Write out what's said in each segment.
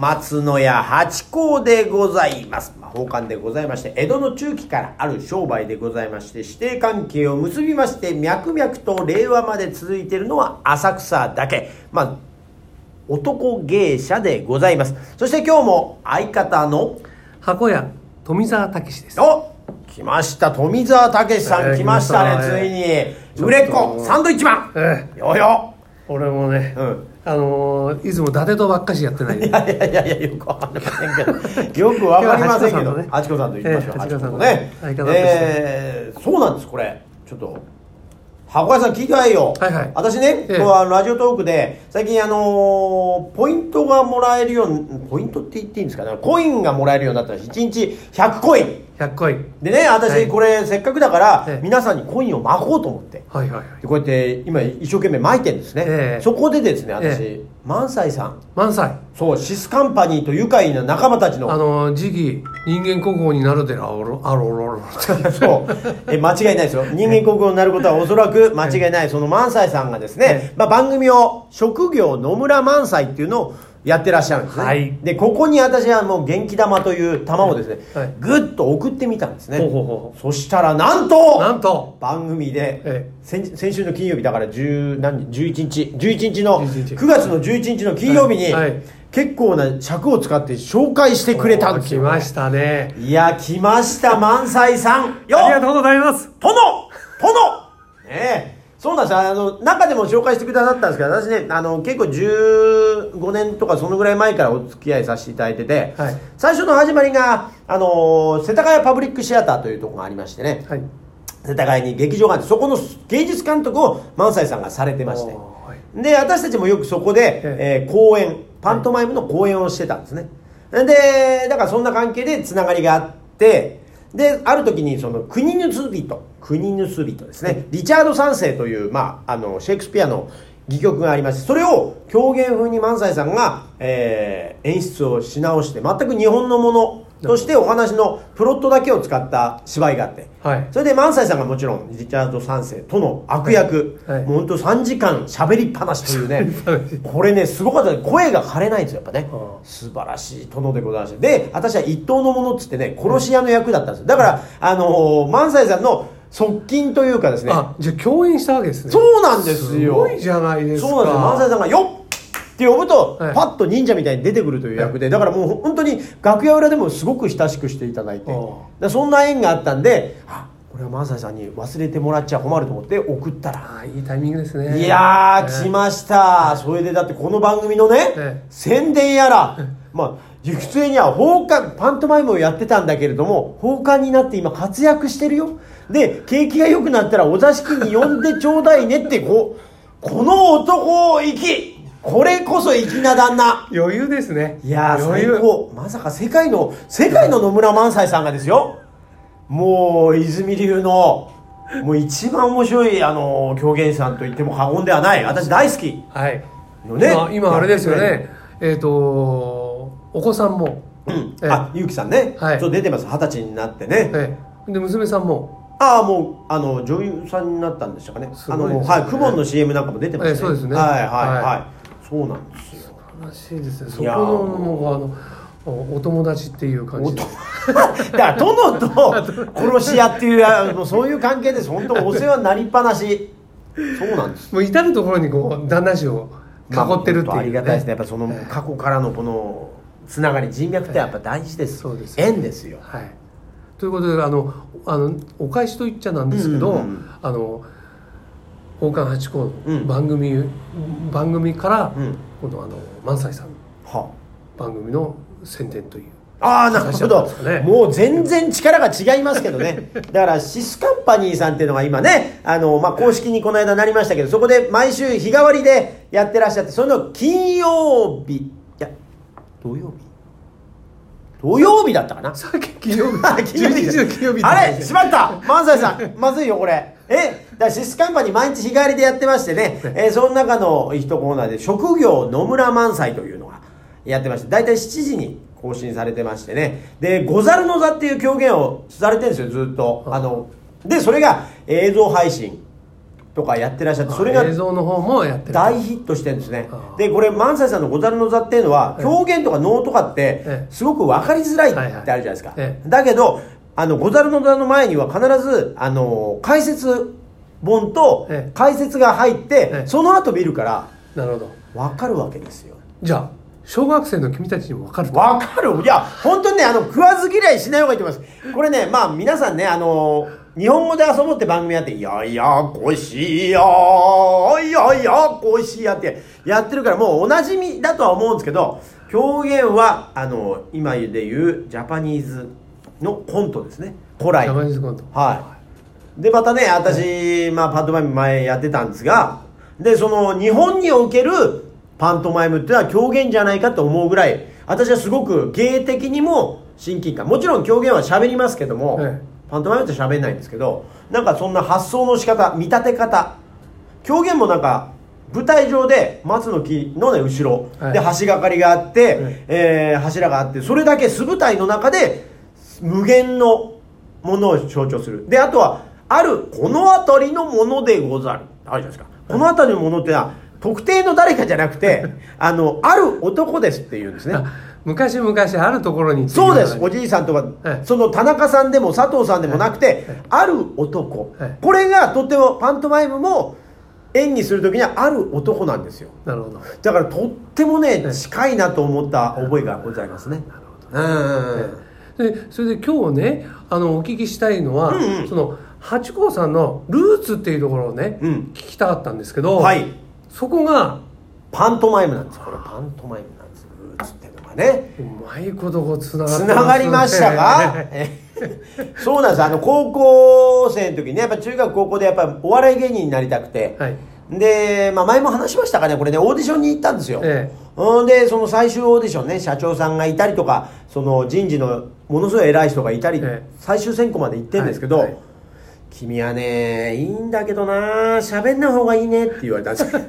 松野屋八甲でございます。まあ、宝冠でございまして、江戸の中期からある商売でございまして、指定関係を結びまして、脈々と令和まで続いているのは浅草だけ。まあ、男芸者でございます。そして今日も相方の、箱屋富澤たけしですお来ました。富澤たけしさんえー来ましたね、ついに。売れっ子、サンドイッチマン。えよよ。俺もね、うんあのーいつも伊達とばっかしやってない。いやいやいやいや、よくわかりませんけど、よくわかりませんけど、あちこさんと言いましょう、ええあちこさんとね。えーそうなんです、これ。ちょっと。箱屋さん聞いてないよ。はいはい。私ね、ええ。ラジオトークで、最近あのーポイントがもらえるように、ポイントって言っていいんですかね、コインがもらえるようになったら、1日100コイン。100コインでね、私、はいこれ、せっかくだから、ええ皆さんにコインを巻こうと思って。はいはいはいでこうやって、今、一生懸命巻いてるんですね。ええそこでですね、私、え萬斎さん。満載そう、シスカンパニーと愉快な仲間たちの。あのー次期人間国宝になるでらおろあろろろそう。え、間違いないですよ。人間国宝になることはおそらく間違いない。その萬斎さんがですね、まあ番組を、職業野村萬斎っていうのをやってらっしゃるんですね。はい。で、ここに私はもう元気玉という玉をですね、はい。ぐっと送ってみたんですね。ほうほうほそしたら、なんとなんと。番組で、え先先週の金曜日だから10何11日11日の11日。9月の11日の金曜日に、はい。はい。結構な尺を使って紹介してくれたんですよ来ましたね。いや来ました萬斎さん。よありがとうございます。殿。殿。ねえそうなんですよ。あの中でも紹介してくださったんですけど私ねあの結構15年とかそのぐらい前からお付き合いさせていただいてて、はい。最初の始まりがあの世田谷パブリックシアターというところがありましてね、はい。世田谷に劇場があってそこの芸術監督を萬斎さんがされてまして。はい。で私たちもよくそこで、え。えー公演パントマイムの公演をしてたんですね。でだからそんな関係でつながりがあってである時にその国盗人国盗人ですねリチャード三世という、まあ、あのシェイクスピアの戯曲がありましてそれを狂言風に萬斎さんが、えー演出をし直して全く日本のものとしてお話のプロットだけを使った芝居があって、はい。それで萬斎さんがもちろんリチャード3世との悪役、はい。はい。もうほんと3時間喋りっぱなしというね。これねすごかった。ね声が枯れないんですよやっぱね。ああ。素晴らしい殿でございまして。で私は一等のものっつってね殺し屋の役だったんですよ。だからあのー萬斎さんの側近というかですね。あじゃあ共演したわけですね。そうなんですよ。すごいじゃないですか。そうなんですよ。萬斎さんが「よっ!」って呼ぶと、はい。パッと忍者みたいに出てくるという役で、だからもう本当に楽屋裏でもすごく親しくしていただいて。そんな縁があったんであこれは萬斎さんに忘れてもらっちゃ困ると思って送ったら。あいいタイミングですね。いやー、ええ来ました。それでだってこの番組のね、ええ宣伝やら、まあ、普通には放課、パントマイムをやってたんだけれども、放課になって今活躍してるよ。で、景気が良くなったらお座敷に呼んでちょうだいねって、こう、この男、粋これこそ粋な旦那。余裕ですねいや最高。まさか世界の、世界の野村萬斎さんがですよ。もう、泉流の、もう一番面白い、あの、狂言師さんと言っても過言ではない。私大好き。はいのね今今あれですよねえっ、とお子さんも、うん。ええあ、ゆうきさんね。はいちょっと出てます。二十歳になってね。ええで娘さんもああ、もう、あの、女優さんになったんでしたかね。あの、はい、クモンの CM なんかも出てますね。ええそうですねはい、はい、ははい。そうなんですよ。らしいですね。そこのもうあのおお友達っていう感じで。だから殿と 殺し屋っていうあもうそういう関係です本当お世話になりっぱなし。そうなんです。もう至る所にこう旦那氏を囲ってるっていう、まありがたいですね。やっぱその過去からのこのつながり人脈ってやっぱ大事です、そうです縁ですよ。はい、ということであのあのお返しと言っちゃなんですけど、うんうんうん。あの宝冠八甲うん。の番組、番組から、うん。このあの萬斎さん。のは番組の宣伝という。ああなるほど、ね。もう全然力が違いますけどね。だからシスカンパニーさんっていうのが今ねあの、まあ、公式にこの間なりましたけどそこで毎週日替わりでやってらっしゃってその金曜日。いや土曜日？土曜日だったかな？さっき金曜日。金曜日。11日の金曜日あれ？しまった！萬斎さんまずいよこれ。え？らシスカンパニー毎日日帰りでやってましてね、えーその中の一コーナーで職業野村萬斎というのがやってまして大体7時に更新されてましてね。で「ござるの座」っていう狂言をされてるんですよずっと。あのでそれが映像配信ととかやってらっしゃってそれが映像の方もやってる。大ヒットしてるんですね。でこれ萬斎さんの「ござるの座」っていうのはええ。狂言とか能とかってええ。すごく分かりづらいってあるじゃないですか、ええだけどあのござるの座の前には必ずあの解説本とええ。解説が入って、ええ。その後見るからなるほど。分かるわけですよ。じゃあ小学生の君たちにも分かると。わかる。いや本当にねあの食わず嫌いしない方がいいと思います。これねまあ皆さんねあの日本語で遊ぼうって番組やって「ややこしいやややこしいや」ってやってるからもうおなじみだとは思うんですけど狂言はあの今で言うジャパニーズのコントですね。古来ジャパニーズコント。はい。で、またね、私、まあ、パントマイム前やってたんですが、で、その、日本におけるパントマイムっていうのは狂言じゃないかと思うぐらい、私はすごく芸的にも親近感。もちろん狂言は喋りますけども、ええパントマイムって喋んないんですけど、なんかそんな発想の仕方、見立て方、狂言もなんか、舞台上で松の木のね、後ろ、はいで、橋がかりがあって、はいえー柱があって、それだけ素舞台の中で、無限のものを象徴する。で、あとは、ある、この辺りのものでござる。あるじゃないですか。この辺りのものってのは、特定の誰かじゃなくて、あの、ある男ですって言うんですね。あ昔々あるところにそうです。おじじいさんとか、はいその田中さんでも佐藤さんでもなくて、はいある男、はいこれがとってもパントマイムも演技するときにはある男なんですよ。なるほどだからとってもね、はい近いなと思った覚えがございますね。うん。でそれで今日ねあのお聞きしたいのは、うんうんその八甲さんのルーツっていうところをね、うん聞きたかったんですけど、はい。そこがパントマイムなんです。これパントマイムなんです。ルーツっていうのがね。うまいことこうつながつってながりましたか えそうなんです。あの、高校生の時にね、やっぱ中学高校でやっぱお笑い芸人になりたくて、はいで、まあ前も話しましたかね、これね、オーディションに行ったんですよ。えうんで、その最終オーディションね、社長さんがいたりとか、その人事のものすごい偉い人がいたり、ええ最終選考まで行ってるんですけど、はいはい君はね、いいんだけどな、喋んない方がいいねって言われたんですよ。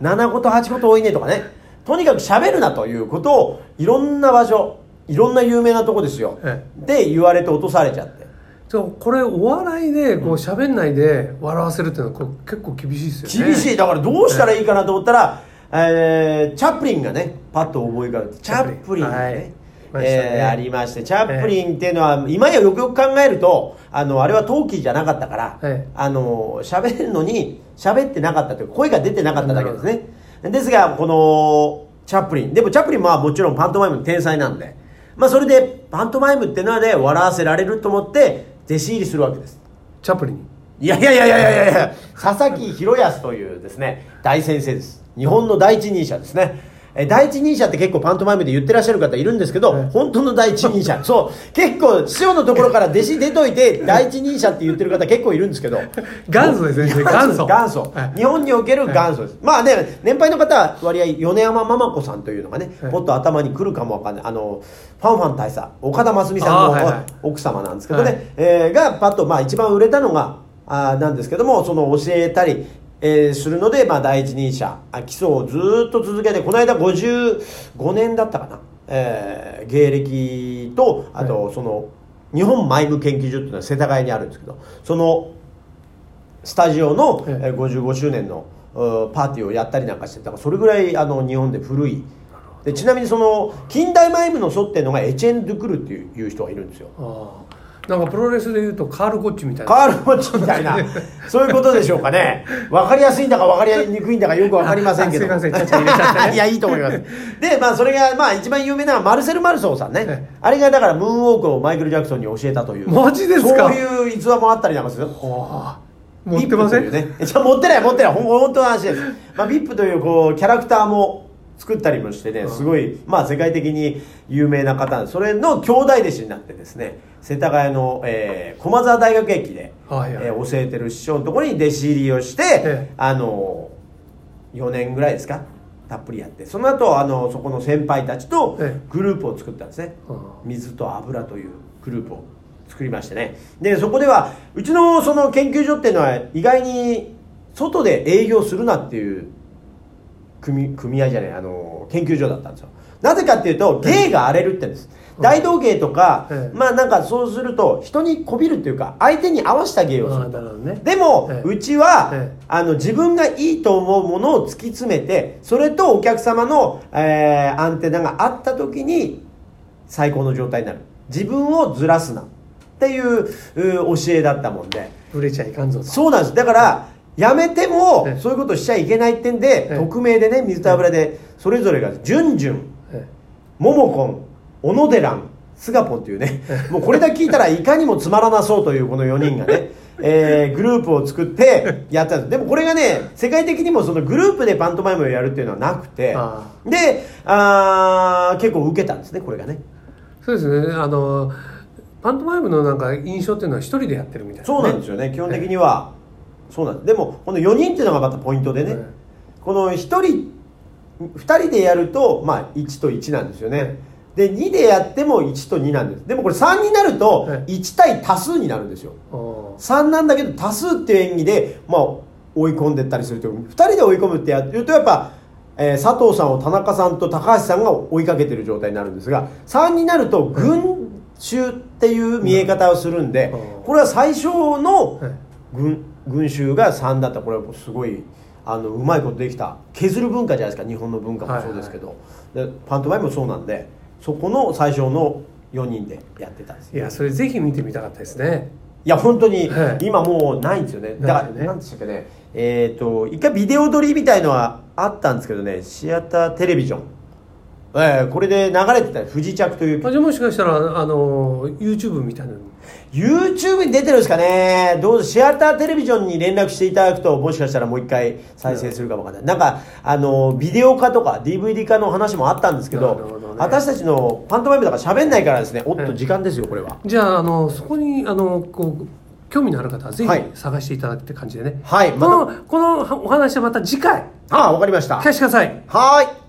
7個と8個と多いねとかね。とにかく喋るなということを、いろんな場所、いろんな有名なとこですよ。えで、言われて落とされちゃって。そうこれお笑いでこう喋んないで笑わせるっていうのは結構厳しいですよね厳しい。だからどうしたらいいかなと思ったら、えーチャップリンがね、パッと思い浮かべて、チャップリンがね、はいねえーありまして、チャップリンっていうのは、今やよくよく考えると、あの、あれは陶器じゃなかったから、はいあの、喋るのに、喋ってなかったというか、声が出てなかっただけですね。ですが、この、チャップリン。でもチャップリンはもちろんパントマイムの天才なんで、まあそれで、パントマイムっていうのはね、笑わせられると思って、弟子入りするわけです。チャップリンにいやいやいやいやいやいや佐々木博康というですね、大先生です。日本の第一人者ですね。え第一人者って結構パントマイムで言ってらっしゃる方いるんですけど、はい本当の第一人者。そう。結構、師匠のところから弟子出といて、第一人者って言ってる方結構いるんですけど。元祖ですね 元祖元祖は。い日本における元祖です。まあね、年配の方は割合、米山ママ子さんというのがね、はいもっと頭に来るかもわかんない。あの、ファンファン大佐、岡田真澄さんのはいはい奥様なんですけどね、はいえーがパッと、まあ、一番売れたのがあーなんですけどもその教えたり、えーするので、まあ、第一人者あ基礎をずーっと続けてこの間55年だったかな、えー芸歴とあとその、日本マイム研究所っていうのは世田谷にあるんですけどそのスタジオの、ええ。えー55周年のパーティーをやったりなんかしてだからそれぐらいあの日本で古い。でちなみにその近代マイムの祖っていうのがエチェン・ドゥクルっていういう人がいるんですよなんかプロレスでいうとカール・ゴッチみたいな。カール・モッチみたいな。そういうことでしょうかね。分かりやすいんだか分かりにくいんだかよく分かりませんけどあすいません。ね。いやいいと思います。でまあそれがまあ一番有名なのはマルセル・マルソーさんね、ええ。あれがだからムーンウォークをマイケル・ジャクソンに教えたという。マジですか？そういう逸話もあったりなんかする。ああ。持ってません？ね、じゃ持ってない持ってない。本当の話です、まあ、ビップというこうキャラクターも作ったりもしてねすごい、まあ、世界的に有名な方それの兄弟弟子になってですね世田谷の、えー駒沢大学駅で、はいはい。えー教えてる師匠のところに弟子入りをして、ええ。あの4年ぐらいですかたっぷりやってその後あのそこの先輩たちとええ。グループを作ったんですね、水と油というグループを作りましてね。でそこではうちのその研究所っていうのは意外に外で営業するなっていう組組合じゃないあの研究所だったんですよ。なぜかっていうと芸が荒れるってんです、大道芸とか、ええ。まあなんかそうすると人にこびるっていうか相手に合わせた芸をすあるね。でも、ええ。うちは、ええ。あの自分がいいと思うものを突き詰めてそれとお客様の、えーアンテナがあった時に最高の状態になる。自分をずらすなっていうう教えだったもんで。ブレちゃいかんぞと。そうなんです。だからやめてもええ。そういうことしちゃいけないってんで、ええ。匿名でね水と油でそれぞれが「じゅんじゅん」えモモコン、小野寺ん、スガポンっていうね、もうこれだけ聞いたら いかにもつまらなそうというこの4人がね、えーグループを作ってやったんです。でもこれがね、世界的にもそのグループでパントマイムをやるっていうのはなくてあ、で、あー結構受けたんですね、これがね。そうですね。あのパントマイムのなんか印象っていうのは一人でやってるみたいな、ね、そうなんですよね、基本的には。そうなんです。でも、この4人っていうのがまたポイントでね、はいこの1人、2人でやると、まあ1と1なんですよね。で、2でやっても1と2なんです。でもこれ3になるとはい1対多数になるんですよ。あー3なんだけど多数っていう演技で、まあ、追い込んでったりすると2人で追い込むってやるとやっぱ、えー佐藤さんを田中さんと高橋さんが追いかけてる状態になるんですが3になると群衆っていう見え方をするんでうんこれは最初のはい群群衆が3だった。これはすごいあのうまいことできた。削る文化じゃないですか。日本の文化もそうですけど、でパントマイムもそうなんでそこの最初の4人でやってたんですいやそれぜひ見てみたかったですね。いや本当にはい。今もうないんですよね。だからないよね何でしたっけね。えっ、と一回ビデオ撮りみたいのはあったんですけどね。シアターテレビジョン、えーこれで流れてた不時着という。あじゃあもしかしたらあの YouTube みたいなの。YouTube に出てるんですかね。どうぞシアターテレビジョンに連絡していただくともしかしたらもう一回再生するかもわかんない。なんかあのビデオ化とか DVD 化の話もあったんですけどね私たちのパントマイムだから喋んないからですね。おっとうん時間ですよこれは。じゃああのそこにあのこう興味のある方はぜひはい。探していただくって感じでね、はいこまた。のこのお話はまた次回。ああわかりました。聞かせてください。はーい